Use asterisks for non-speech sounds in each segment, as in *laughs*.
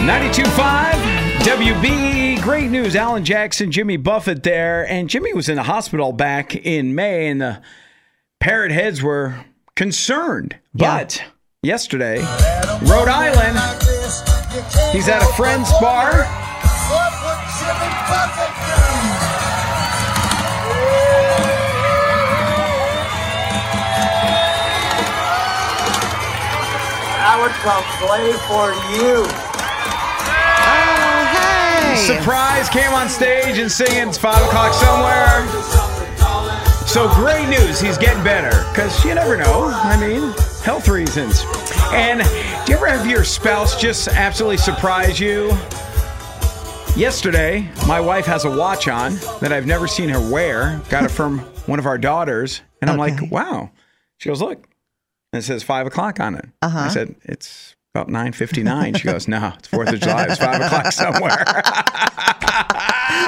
92.5 WB. Great news. Alan Jackson, Jimmy Buffett there. And Jimmy was in the hospital back in May, and the parrot heads were concerned. Yeah. But yesterday, Rhode Island, he's at a friend's bar. I would come play for you. Surprise came on stage and singing it's 5 o'clock somewhere. So great news. He's getting better. Because you never know. I mean, health reasons. And do you ever have your spouse just absolutely surprise you? Yesterday, my wife has a watch on that I've never seen her wear. Got it from *laughs* one of our daughters. And I'm Okay. like, wow. She goes, look. And it says 5 o'clock on it. Uh-huh. I said, it's about 9.59. She goes, no, it's 4th of July. It's 5 o'clock somewhere.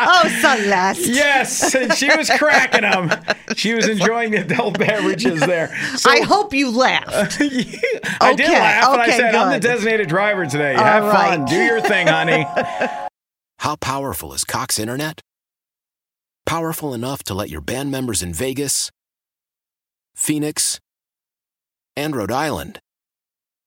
Oh, Celeste. Yes, and she was cracking them. She was enjoying the adult beverages there. So I hope you laughed. *laughs* I did Okay, laugh, and I okay, said, "I'm the designated driver today. All Have fun, do your thing, honey." *laughs* How powerful is Cox Internet? Powerful enough to let your band members in Vegas, Phoenix, and Rhode Island